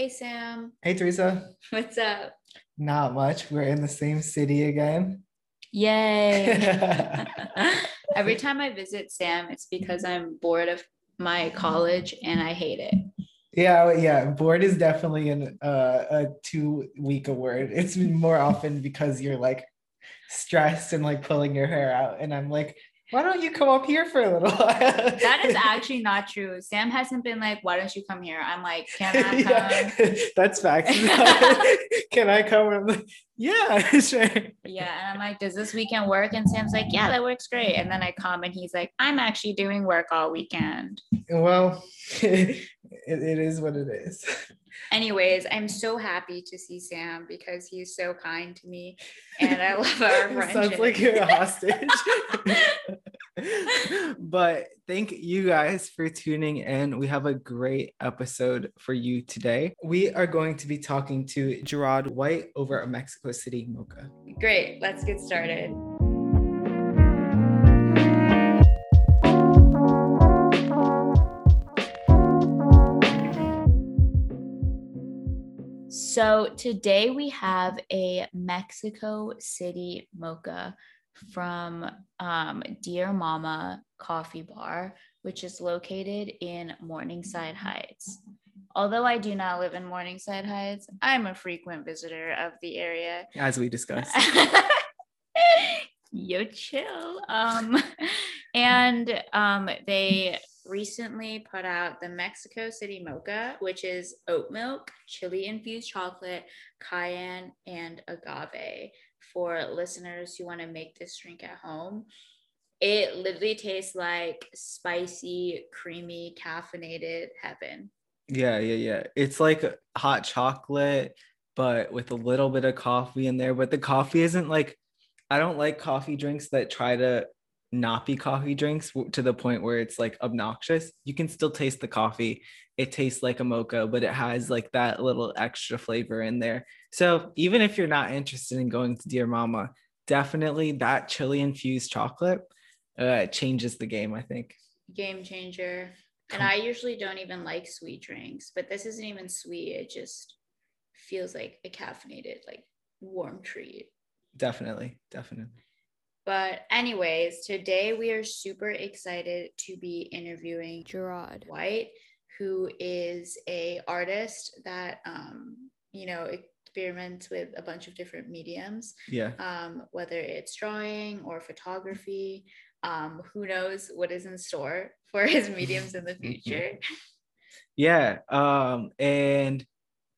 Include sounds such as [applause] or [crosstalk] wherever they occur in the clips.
Hey, Sam. Hey, Teresa. [laughs] What's up? Not much. We're in the same city again. Yay. [laughs] [laughs] Every time I visit Sam, it's because I'm bored of my college and I hate it. Yeah, yeah. Bored is definitely an uh, a too weak a word. It's more often because you're like stressed and like pulling your hair out, and I'm like, why don't you come up here for a little while? [laughs] that is actually not true. Sam hasn't been like, why don't you come here? I'm like, can [laughs] I come? yeah, [laughs] that's facts. can I come? I'm like, yeah, sure. Yeah. And I'm like, does this weekend work? And Sam's like, yeah, that works great. And then I come and he's like, I'm actually doing work all weekend. Well, it, it is what it is. Anyways, I'm so happy to see Sam because he's so kind to me and I love our [laughs] friendship. Sounds like you're a [laughs] hostage. [laughs] but thank you guys for tuning in. We have a great episode for you today. We are going to be talking to Gerard White over at Mexico City Mocha. Great, let's get started. So today we have a Mexico City mocha from um, Dear Mama Coffee Bar, which is located in Morningside Heights. Although I do not live in Morningside Heights, I'm a frequent visitor of the area. As we discussed. [laughs] Yo, chill. Um, and um, they recently put out the Mexico City Mocha, which is oat milk, chili infused chocolate, cayenne, and agave for listeners who want to make this drink at home. It literally tastes like spicy, creamy, caffeinated heaven. Yeah, yeah, yeah. It's like hot chocolate, but with a little bit of coffee in there. But the coffee isn't like, I don't like coffee drinks that try to not be coffee drinks to the point where it's like obnoxious. You can still taste the coffee. It tastes like a mocha, but it has like that little extra flavor in there. So even if you're not interested in going to Dear Mama, definitely that chili infused chocolate uh, changes the game, I think. Game changer. And I usually don't even like sweet drinks, but this isn't even sweet. It just feels like a caffeinated, like warm treat. Definitely. Definitely. But, anyways, today we are super excited to be interviewing Gerard White, who is a artist that um, you know experiments with a bunch of different mediums. Yeah. Um, whether it's drawing or photography. Um, who knows what is in store for his mediums in the [laughs] future? yeah. Um, and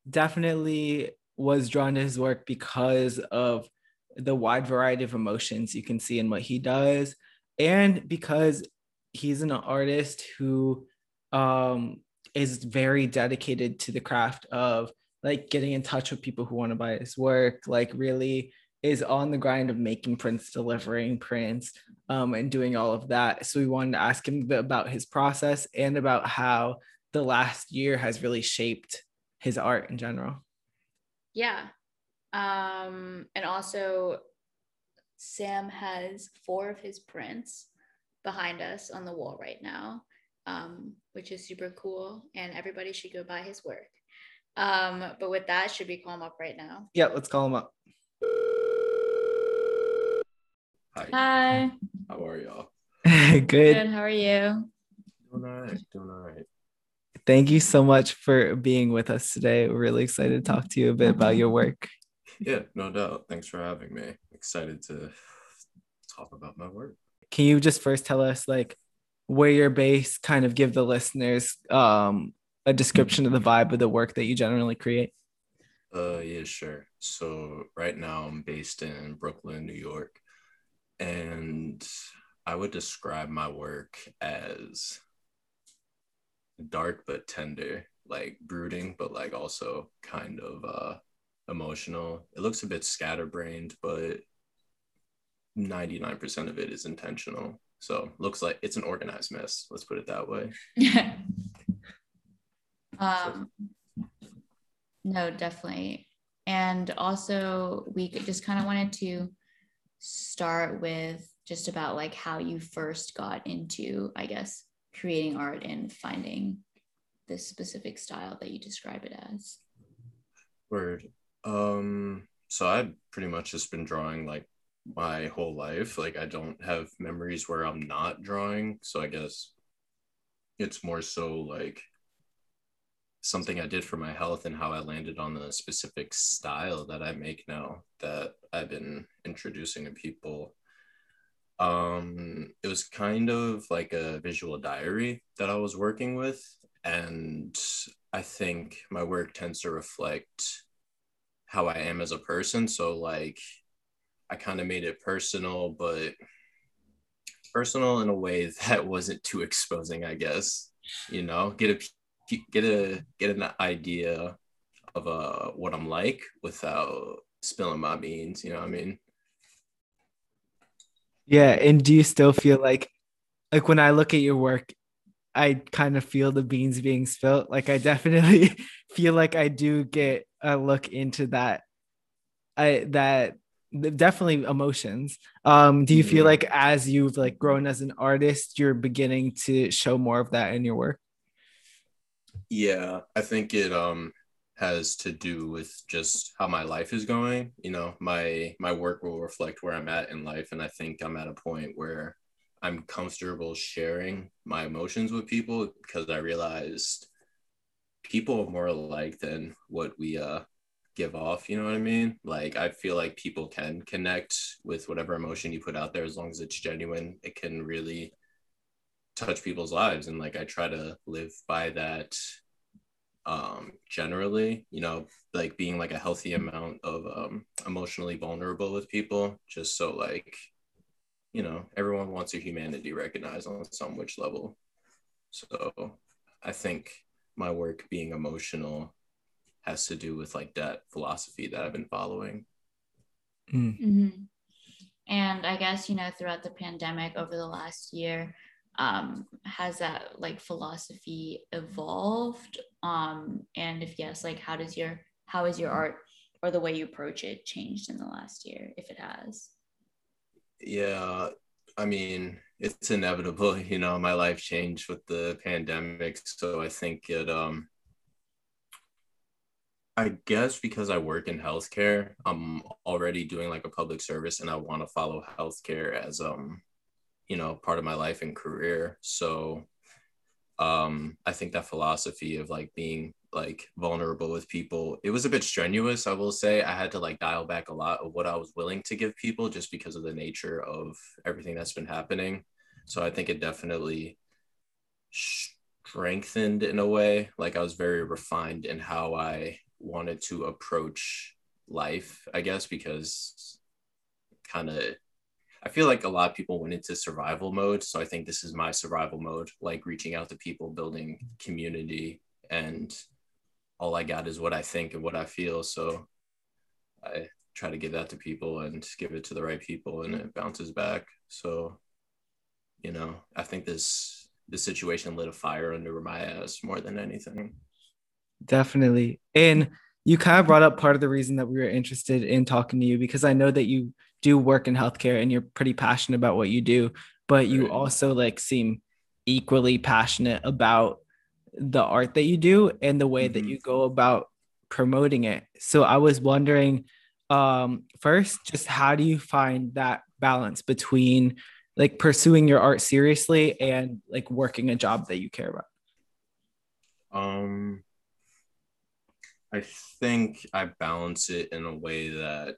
definitely was drawn to his work because of the wide variety of emotions you can see in what he does. And because he's an artist who um, is very dedicated to the craft of like getting in touch with people who want to buy his work like really is on the grind of making prints delivering prints um, and doing all of that. So we wanted to ask him about his process and about how the last year has really shaped his art in general. Yeah um, and also, Sam has four of his prints behind us on the wall right now, um, which is super cool. And everybody should go buy his work. Um, but with that, should we call him up right now? Yeah, let's call him up. Hi. Hi. How are y'all? [laughs] Good. Good. How are you? Doing all right. Doing all right. Thank you so much for being with us today. We're really excited to talk to you a bit about your work. Yeah, no doubt. Thanks for having me. Excited to talk about my work. Can you just first tell us like where you're based, kind of give the listeners um, a description of the vibe of the work that you generally create? Uh, yeah, sure. So right now I'm based in Brooklyn, New York, and I would describe my work as dark but tender, like brooding, but like also kind of uh emotional. It looks a bit scatterbrained, but 99% of it is intentional. So looks like it's an organized mess. Let's put it that way. [laughs] um, no, definitely. And also, we just kind of wanted to start with just about like how you first got into, I guess, creating art and finding this specific style that you describe it as. Word. Um, so I've pretty much just been drawing like my whole life. Like I don't have memories where I'm not drawing. So I guess it's more so like something I did for my health and how I landed on the specific style that I make now that I've been introducing to people. Um, it was kind of like a visual diary that I was working with. And I think my work tends to reflect how I am as a person. So, like, I kind of made it personal, but personal in a way [laughs] that wasn't too exposing, I guess. You know, get a get a get an idea of uh what I'm like without spilling my beans. You know what I mean? Yeah, and do you still feel like like when I look at your work, I kind of feel the beans being spilled. Like I definitely [laughs] feel like I do get a look into that. I that definitely emotions. Um, do you feel mm-hmm. like as you've like grown as an artist, you're beginning to show more of that in your work? Yeah, I think it um has to do with just how my life is going. You know, my my work will reflect where I'm at in life, and I think I'm at a point where I'm comfortable sharing my emotions with people because I realized people are more alike than what we uh give off you know what i mean? Like i feel like people can connect with whatever emotion you put out there as long as it's genuine. It can really touch people's lives and like i try to live by that um generally you know like being like a healthy amount of um emotionally vulnerable with people just so like you know everyone wants their humanity recognized on some which level. So i think my work being emotional has to do with like that philosophy that i've been following. Mm. mm-hmm. and i guess you know throughout the pandemic over the last year um, has that like philosophy evolved? Um, and if yes like how does your how is your art or the way you approach it changed in the last year if it has yeah i mean it's inevitable you know my life changed with the pandemic so i think it um I guess because I work in healthcare, I'm already doing like a public service and I want to follow healthcare as um you know part of my life and career so um i think that philosophy of like being like vulnerable with people. It was a bit strenuous i will say. I had to like dial back a lot of what i was willing to give people just because of the nature of everything that's been happening. So i think it definitely strengthened in a way. Like i was very refined in how i wanted to approach life i guess because kind of I feel like a lot of people went into survival mode. So I think this is my survival mode, like reaching out to people, building community, and all I got is what I think and what I feel. So I try to give that to people and give it to the right people, and it bounces back. So, you know, I think this this situation lit a fire under my ass more than anything. Definitely. And you kind of brought up part of the reason that we were interested in talking to you because I know that you do work in healthcare and you're pretty passionate about what you do, but you also like seem equally passionate about the art that you do and the way mm-hmm. that you go about promoting it. So I was wondering um first just how do you find that balance between like pursuing your art seriously and like working a job that you care about? Um I think I balance it in a way that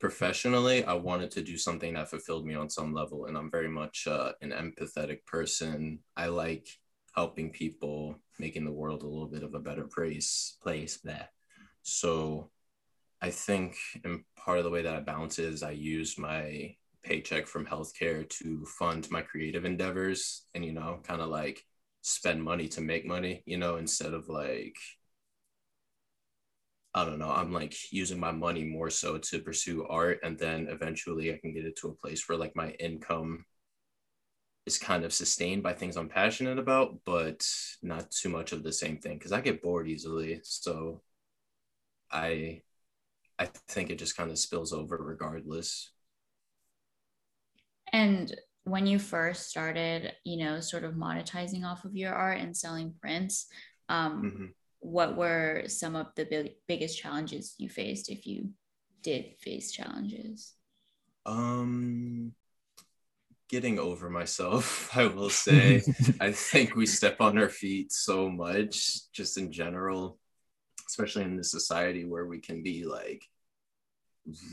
professionally, I wanted to do something that fulfilled me on some level. And I'm very much uh, an empathetic person. I like helping people, making the world a little bit of a better place, place there. So I think, and part of the way that I balance is I use my paycheck from healthcare to fund my creative endeavors and, you know, kind of like spend money to make money, you know, instead of like I don't know, I'm like using my money more so to pursue art. And then eventually I can get it to a place where like my income is kind of sustained by things I'm passionate about, but not too much of the same thing because I get bored easily. So I I think it just kind of spills over regardless. And when you first started, you know, sort of monetizing off of your art and selling prints, um, mm-hmm what were some of the big, biggest challenges you faced if you did face challenges? Um, getting over myself, [laughs] I will say. [laughs] I think we step on our feet so much, just in general, especially in the society where we can be like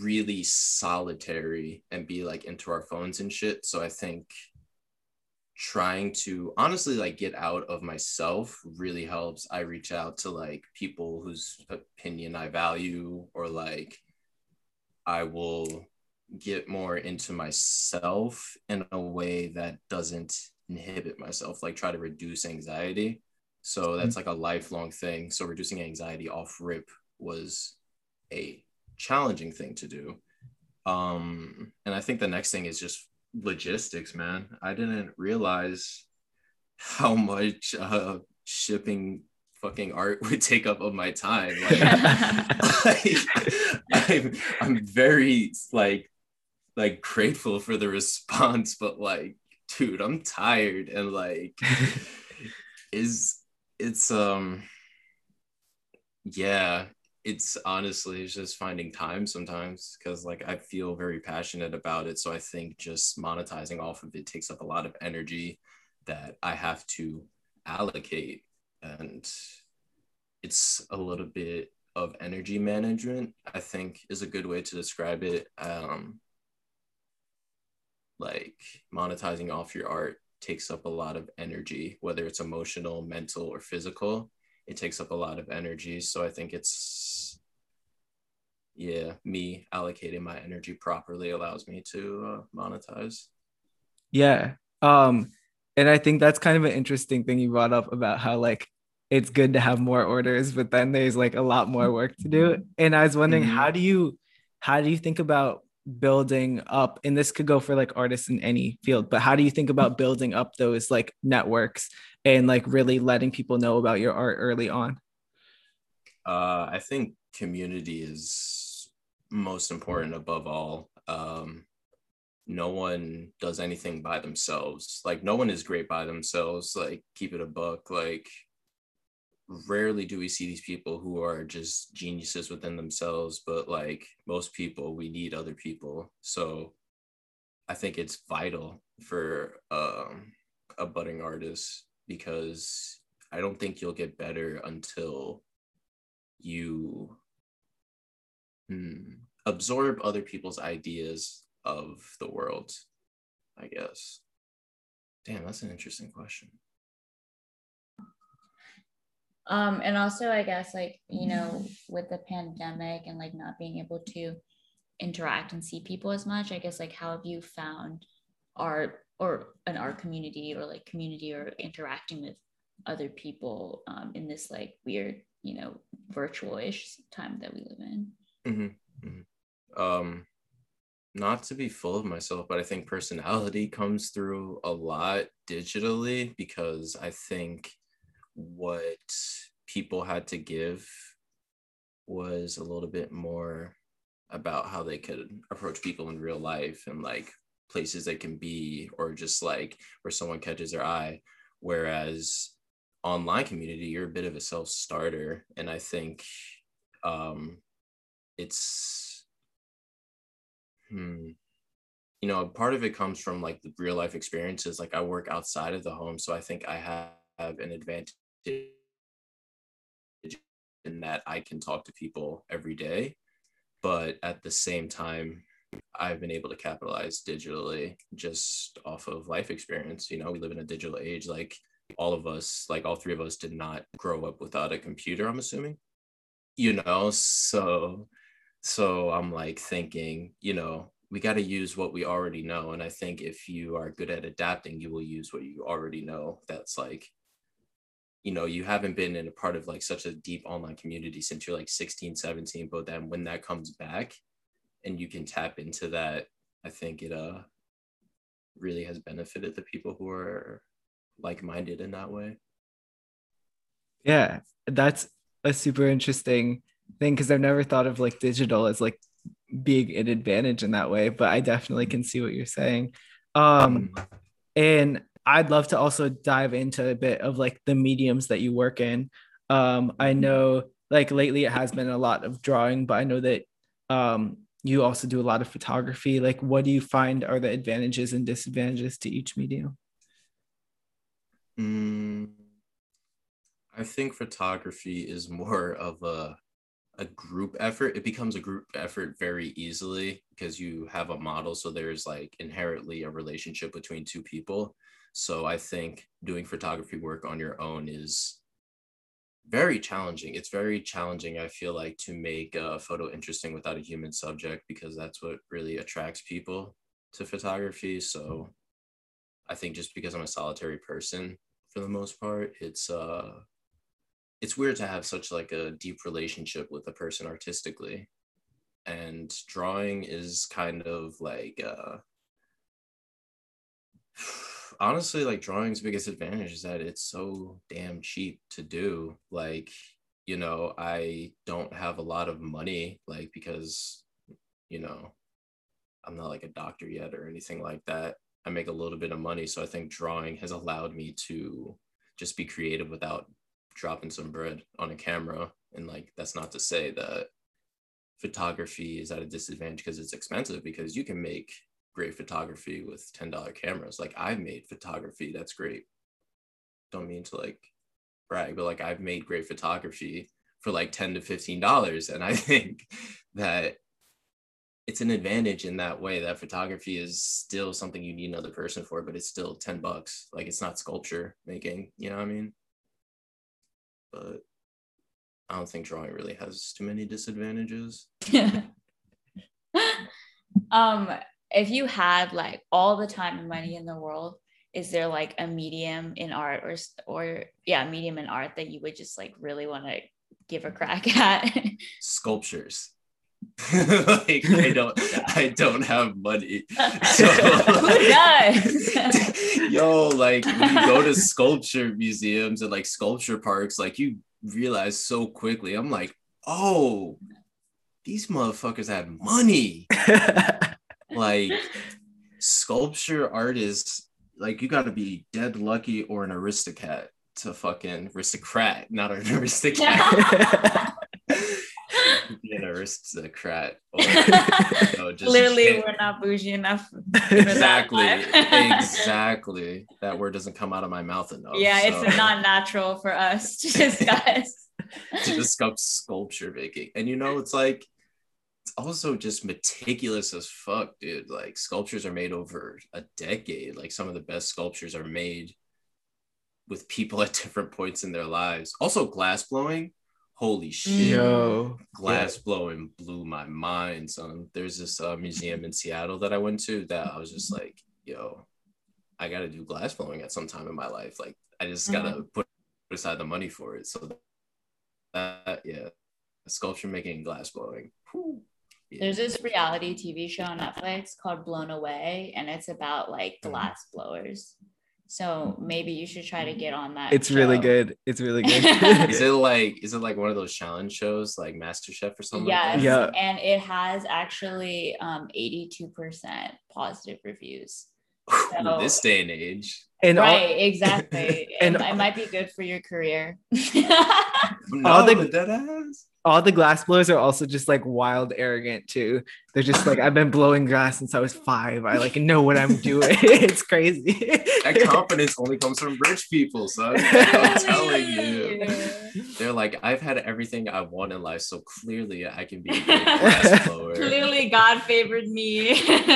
really solitary and be like into our phones and shit. So I think trying to honestly like get out of myself really helps. I reach out to like people whose opinion I value or like I will get more into myself in a way that doesn't inhibit myself, like try to reduce anxiety. So that's mm-hmm. like a lifelong thing. So reducing anxiety off rip was a challenging thing to do. Um, and I think the next thing is just logistics, man. I didn't realize how much uh, shipping fucking art [laughs] would take up of my time. Like, [laughs] [laughs] like I'm, I'm very like like grateful for the response, but like, dude, I'm tired and like [laughs] is it's um yeah, it's honestly it's just finding time sometimes because like I feel very passionate about it. So I think just monetizing off of it takes up a lot of energy that I have to allocate and it's a little bit of energy management i think is a good way to describe it um, like monetizing off your art takes up a lot of energy whether it's emotional mental or physical it takes up a lot of energy. So i think it's yeah me allocating my energy properly allows me to uh, monetize. Yeah um and i think that's kind of an interesting thing you brought up about how like it's good to have more orders but then there's like a lot more work to do. And i was wondering mm-hmm. how do you how do you think about building up and this could go for like artists in any field but how do you think about building up those like networks and like really letting people know about your art early on? Uh, i think community is most important above all. Um, no one does anything by themselves. Like no one is great by themselves. Like keep it a book. Like rarely do we see these people who are just geniuses within themselves but like most people we need other people. So i think it's vital for um, a budding artist because i don't think you'll get better until you hmm, absorb other people's ideas of the world i guess. Damn that's an interesting question um, and also, I guess, like, you know, with the pandemic and like not being able to interact and see people as much, I guess, like, how have you found art or an art community or like community or interacting with other people um, in this like weird, you know, virtual ish time that we live in? Mm-hmm. Mm-hmm. Um, not to be full of myself, but I think personality comes through a lot digitally because I think what people had to give was a little bit more about how they could approach people in real life and like places they can be or just like where someone catches their eye. Whereas online community you're a bit of a self-starter. And i think um it's hmm you know part of it comes from like the real life experiences. Like i work outside of the home so i think i have an advantage in that I can talk to people every day. But at the same time, I've been able to capitalize digitally just off of life experience. You know, we live in a digital age. Like all of us, like all three of us, did not grow up without a computer, I'm assuming. You know, so so I'm like thinking, you know, we got to use what we already know. And I think if you are good at adapting, you will use what you already know. That's like you know you haven't been in a part of like such a deep online community since you're like 16 17 but then when that comes back and you can tap into that i think it uh really has benefited the people who are like-minded in that way yeah that's a super interesting thing because i've never thought of like digital as like being an advantage in that way but i definitely can see what you're saying um mm. and I'd love to also dive into a bit of like the mediums that you work in. Um, I know like lately it has been a lot of drawing, but I know that um, you also do a lot of photography. Like, what do you find are the advantages and disadvantages to each medium? Mm, I think photography is more of a a group effort. It becomes a group effort very easily because you have a model, so there's like inherently a relationship between two people. So I think doing photography work on your own is very challenging. It's very challenging, I feel like, to make a photo interesting without a human subject because that's what really attracts people to photography. So I think just because I'm a solitary person for the most part, it's uh it's weird to have such like a deep relationship with a person artistically. And drawing is kind of like uh honestly like drawing's biggest advantage is that it's so damn cheap to do like you know i don't have a lot of money like because you know i'm not like a doctor yet or anything like that. I make a little bit of money so i think drawing has allowed me to just be creative without dropping some bread on a camera. And like that's not to say that photography is at a disadvantage because it's expensive because you can make great photography with $10 cameras. Like I've made photography that's great. Don't mean to like brag, but like I've made great photography for like 10 to 15 dollars and I [laughs] think that it's an advantage in that way that photography is still something you need another person for but it's still 10 bucks like it's not sculpture making you know what I mean but I don't think drawing really has too many disadvantages. [laughs] um if you had like all the time and money mm-hmm. in the world is there like a medium in art or or yeah medium in art that you would just like really want to give a crack [laughs] at sculptures [laughs] like I [laughs] don't I don't have money. So Who does? yo, like when you go to sculpture museums and like sculpture parks, like you realize so quickly. I'm like, oh, these motherfuckers had money like [laughs] sculpture artists, like you got to be dead lucky or an aristocrat to fucking aristocrat, not an [laughs] aristocrat. [laughs] be an aristocrat. Or, you know, Clearly, we're not bougie enough. Exactly. exactly. That word doesn't come out of my mouth enough. Yeah, so. it's not natural for us to discuss. to discuss sculpture making. And you know, it's like also just meticulous as fuck, dude. Like sculptures are made over a decade. Like some of the best sculptures are made with people [laughs] at different points in their lives. Also, glass blowing. Holy shit! Yo, glass yeah. blowing blew my mind. Son, there's this uh, museum in Seattle that I went to that I was just like, yo, I got to do glass blowing at some time in my life. Like, I just gotta mm-hmm. put aside the money for it. So that, yeah, sculpture making and glass blowing. Whew. There's this reality TV show on Netflix called Blown Away, and it's about like mm-hmm. glass blowers. So maybe you should try to get on that. It's show. really good. It's really [laughs] good. is it like is it like one of those challenge shows like Master Chef or something? Yes. Like yeah. And it has actually um 82% positive reviews. So, this day and age. And right, all, exactly. [laughs] and, and it might be good for your career. [laughs] no, all the dead ass all the glass blowers are also just like wild arrogant too. They're just like, I've been blowing glass since I was five. I like know what I'm doing. [laughs] it's crazy. that confidence only comes from rich people, son. [laughs] I'm telling you. They're like, I've had everything I want in life, so clearly I can be a glass [laughs] blower. Clearly God favored me.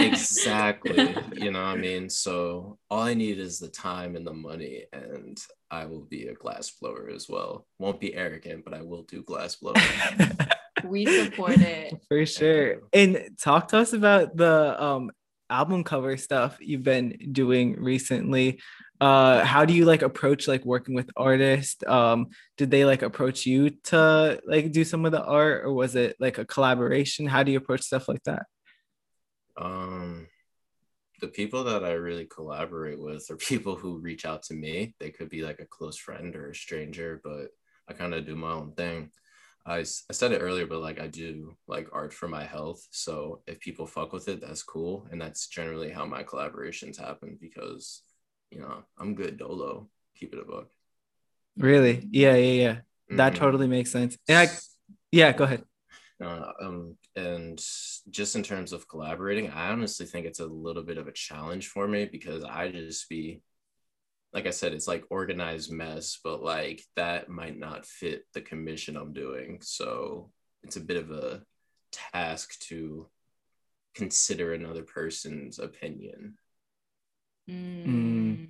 exactly. You know what I mean? So all I need is the time and the money, and I will be a glass blower as well. Won't be arrogant, but I will do glass blowing. We support it [laughs] for sure. And talk to us about the um album cover stuff you've been doing recently. Uh, how do you like approach like working with artists? Um, did they like approach you to like do some of the art, or was it like a collaboration? How do you approach stuff like that? Um, the people that I really collaborate with are [laughs] people who reach out to me. They could be like a close friend or a stranger, but I kind of do my own thing. I, I said it earlier, but like I do like art for my health. So if people fuck with it, that's cool. And that's generally how my collaborations happen because, you know, I'm good dolo. Keep it a book. Really? Yeah, yeah, yeah. that Mhm. totally makes sense. And I, yeah, go ahead. Uh, um, and just in terms of collaborating, I honestly think it's a little bit of a challenge for me because I just be, like I said, it's like organized mess, but like that might not fit the commission I'm doing. So it's a bit of a task to consider another person's opinion. Mm.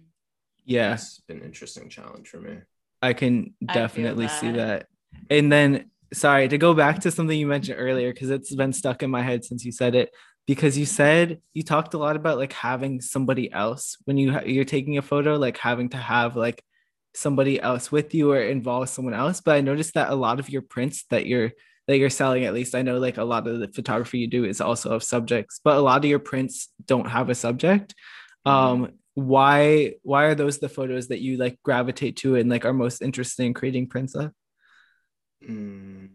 Yeah, It's been an interesting challenge for me. I can I feel definitely see that. that. And then, sorry to go back to something you mentioned earlier because it's been stuck in my head since you said it. Because you said you talked a lot about like having somebody else when you ha- you're taking a photo, like having to have like somebody else with you or involve someone else. But I noticed that a lot of your prints that you're that you're selling, at least I know like a lot of the photography you do is also of subjects, but a lot of your prints don't have a subject. Um, why why are those the photos that you like gravitate to and like are most interested in creating prints of? Mm.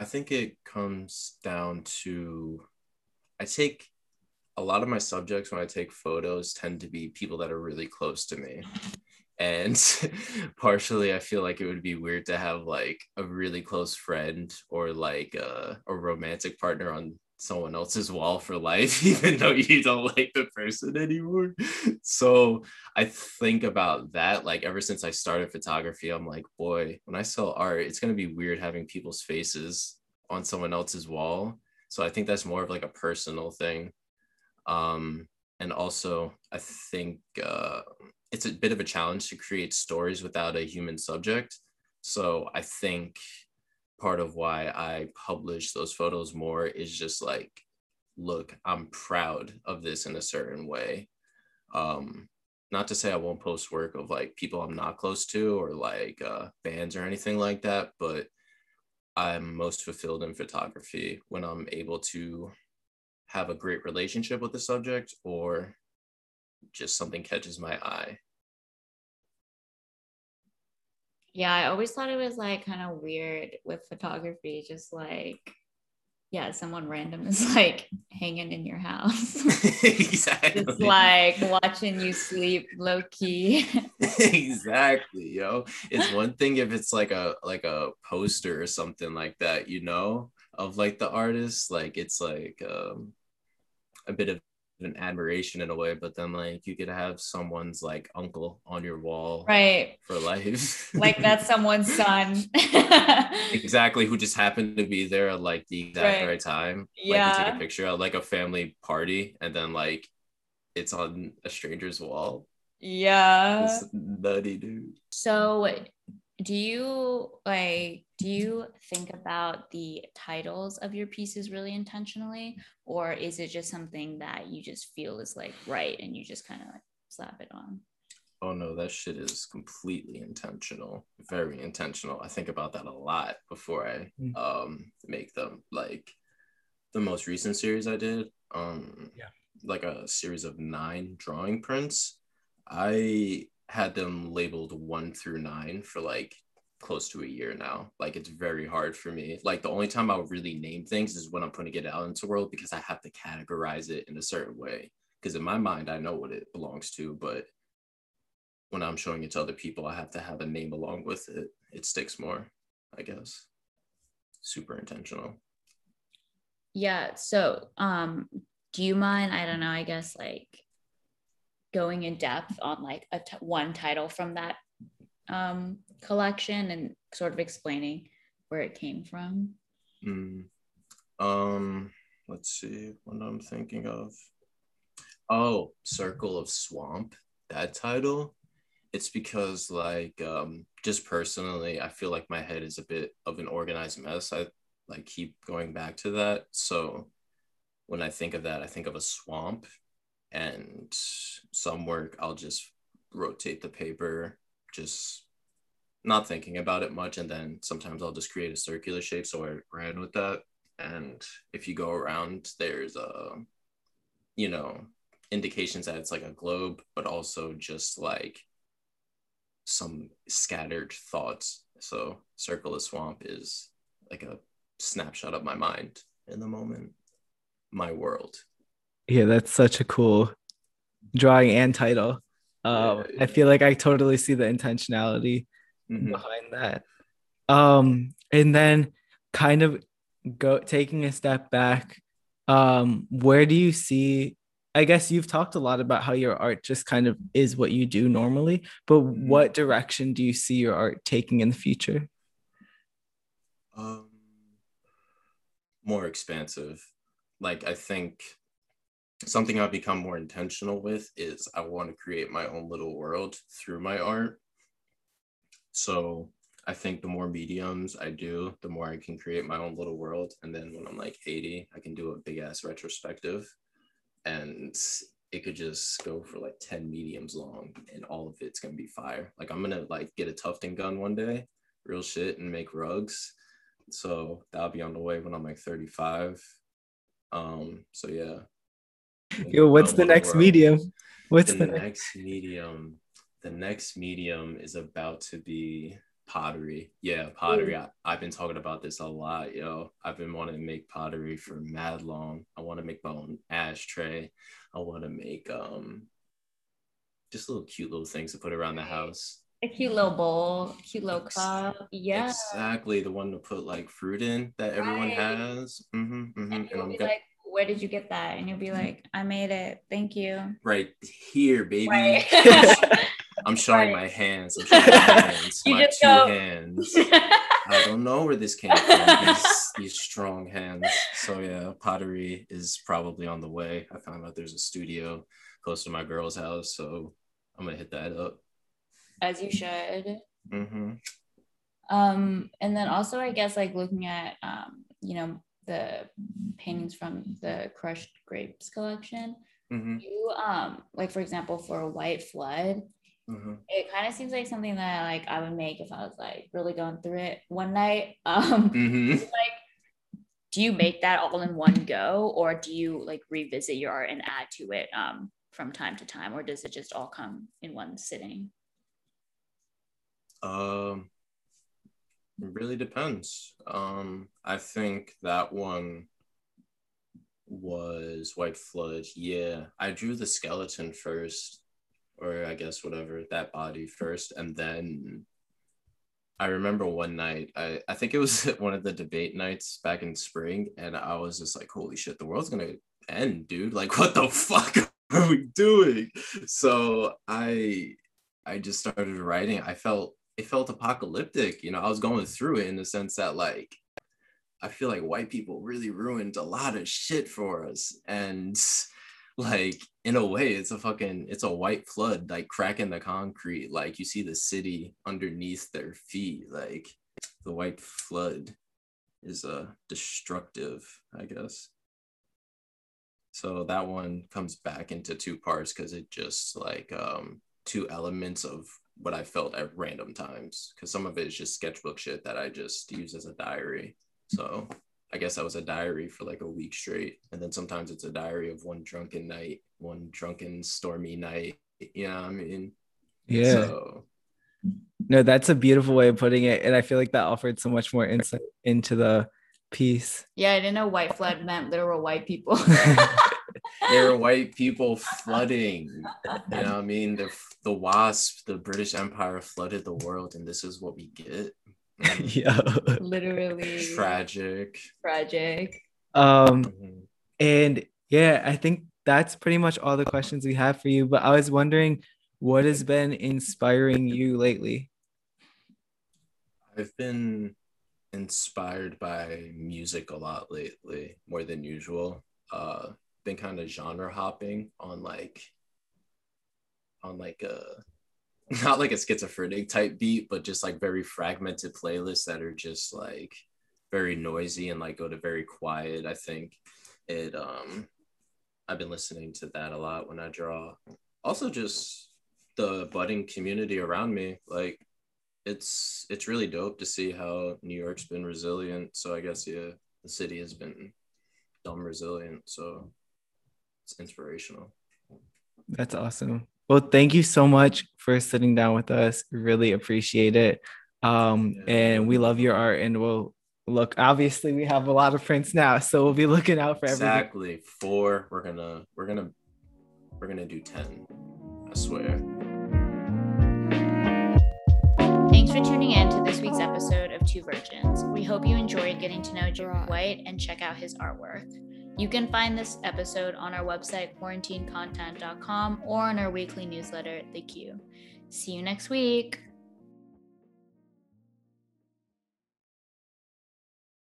I think it comes down to I take a lot of my subjects when I take photos tend to be people that are really close to me. And [laughs] partially, I feel like it would be weird to have like a really close friend or like a, a romantic partner on someone else's wall for life, [laughs] even though you don't like the person anymore. So I think about that. Like ever since I started photography, I'm like, boy, when I sell art, it's gonna be weird having people's faces on someone else's wall. So I think that's more of like a personal thing. Um, and also, I think uh, it's a bit of a challenge to create stories without a human subject. So I think part of why I publish those photos more is just like, look, I'm proud of this in a certain way. Um, not to say I won't post work of like people I'm not close to or like uh, bands or anything like that, but I'm most fulfilled in photography when I'm able to have a great relationship with the subject or just something catches my eye. Yeah, I always thought it was like kind of weird with photography, just like, yeah, someone random is [laughs] like hanging in your house. [laughs] exactly. It's like watching you sleep low key. [laughs] exactly, yo. It's one thing if it's like a like a poster or something like that, you know, of like the artist. Like it's like um a bit of an admiration in a way, but then like you could have someone's like uncle on your wall right. for life. Like that's [laughs] someone's son. exactly who just happened to be there at like the exact Right. right, time. Like Yeah. you take a picture at like a family party and then like it's on a stranger's wall. yeah. It's nutty, dude. So, do you like do you think about the titles of your pieces really intentionally or is it just something that you just feel is like right and you just kind of like slap it on? Oh no, that shit is completely intentional. Very intentional. I think about that a lot before I Mm. um make them. Like the most recent series I did, um Yeah. like a series of nine drawing prints. I had them labeled one through nine for like close to a year now. Like it's very hard for me. Like the only time I'll really name things is when I'm putting it out into the world because I have to categorize it in a certain way. Because in my mind, I know what it belongs to, but when I'm showing it to other people, I have to have a name along with it. It sticks more, I guess. Super intentional. Yeah. So, um, do you mind? I don't know. I guess like going in depth on like a t- one title from that um, collection and sort of explaining where it came from. Mm. Um, let's see what I'm thinking of. Oh, Circle of Swamp, that title. It's because like um just personally, I feel like my head is a bit of an organized mess. I like keep going back to that. So when I think of that, I think of a swamp and some work I'll just rotate the paper, just not thinking about it much. And then sometimes I'll just create a circular shape. So I ran with that. And if you go around, there's a, you know, indications that it's like a globe, but also just like some scattered thoughts. So Circle of Swamp is like a snapshot of my mind in the moment, my world. Yeah, that's such a cool drawing and title. Um, I feel like I totally see the intentionality mm-hmm. behind that. Um, and then kind of go taking a step back, um, where do you see? I guess you've talked a lot about how your art just kind of is what you do normally, but mm-hmm. what direction do you see your art taking in the future? Um, more expansive. Like I think something I've become more intentional with is I want to create my own little world through my art. So I think the more mediums I do, the more I can create my own little world. And then when I'm like 80, I can do a big ass retrospective and it could just go for like 10 mediums long and all of it's gonna be fire. Like I'm gonna like get a tufting gun one day, real shit, and make rugs. So that'll be on the way when I'm like 35. Um, so yeah. Yo, what's the next medium? What's the, the next medium? The next medium is about to be pottery. Yeah, pottery. I, have been talking about this a lot, yo. I've been wanting to make pottery for mad long. I want to make my own ashtray. I want to make um just little cute little things to put around the house. A cute little bowl, cute little cup. Yeah. Exactly. The one to put like fruit in that everyone right. has. Mm-hmm, mm-hmm. And, and I'm gonna like, where did you get that? And you'll be like, I made it. Thank you. Right here, baby. Right. [laughs] I'm [laughs] showing right. my hands. I'm showing my hands. [laughs] my two go. hands. I don't know where this came from. These, these strong hands. So yeah, pottery is probably on the way. I found out there's a studio close to my girl's house, so I'm gonna hit that up. As you should. Mm-hmm. Um, and then also, I guess like looking at um, you know, the paintings from the Crushed Grapes collection. Mm-hmm. You um, like for example, for White Flood Mm-hmm. It kind of seems like something that like I would make if I was like really going through it one night. [laughs] Um, mm-hmm. like, do you make that all in one go, or do you like revisit your art and add to it um, from time to time, or does it just all come in one sitting? Um, really depends. Um, I think that one was White Flood. Yeah, I drew the skeleton first or I guess whatever that body first, and then I remember one night, I, I think it was [laughs] one of the debate nights back in spring, and I was just like, holy shit, the world's gonna end, dude. Like, what the [laughs] fuck are we doing? So I I just started writing. I felt it felt apocalyptic, you know, I was going through it in the sense that like I feel like white people really ruined a lot of shit for us. And [laughs] like in a way it's a fucking it's a white flood like cracking the concrete. Like you see the city underneath their feet. Like the white flood is a uh, destructive i guess. So that one comes back into two parts because it just like um two elements of what i felt at random times because some of it is just sketchbook shit that i just use as a diary so I guess that was a diary for like a week straight. And then sometimes it's a diary of one drunken night, one drunken stormy night. You know what I mean? Yeah. So, no, that's a beautiful way of putting it. And I feel like that offered so much more insight into the piece. Yeah, I didn't know white flood meant literal white people. [laughs] [laughs] there were white people flooding. You know what I mean? The, the wasp, the British Empire flooded the world, and this is what we get. [laughs] yeah. Literally tragic. Tragic. Um mm-hmm. and yeah, I think that's pretty much all the questions we have for you. But I was wondering what has been inspiring you lately? I've been inspired by music a lot lately, more than usual. Uh been kind of genre hopping on like on like a [laughs] not like a schizophrenic type beat, but just like very fragmented playlists that are just like very noisy and like go to very quiet. I think it um I've been listening to that a lot when I draw. Also just the budding community around me. Like it's it's really dope to see how New York's been resilient. So I guess yeah, the city has been dumb resilient. So it's inspirational. That's awesome. Well, thank you so much for sitting down with us. Really appreciate it. Um, and we love your art and we'll look obviously we have a lot of prints now so we'll be looking out for everything. exactly four we're gonna we're gonna we're gonna do 10 i swear thanks for for tuning in to this week's episode of Two Virgins. We hope you enjoyed getting to know Jimmy White and check out his artwork. You can find this episode on our website, quarantinecontent.com, or on our weekly newsletter, The Q. See you next week.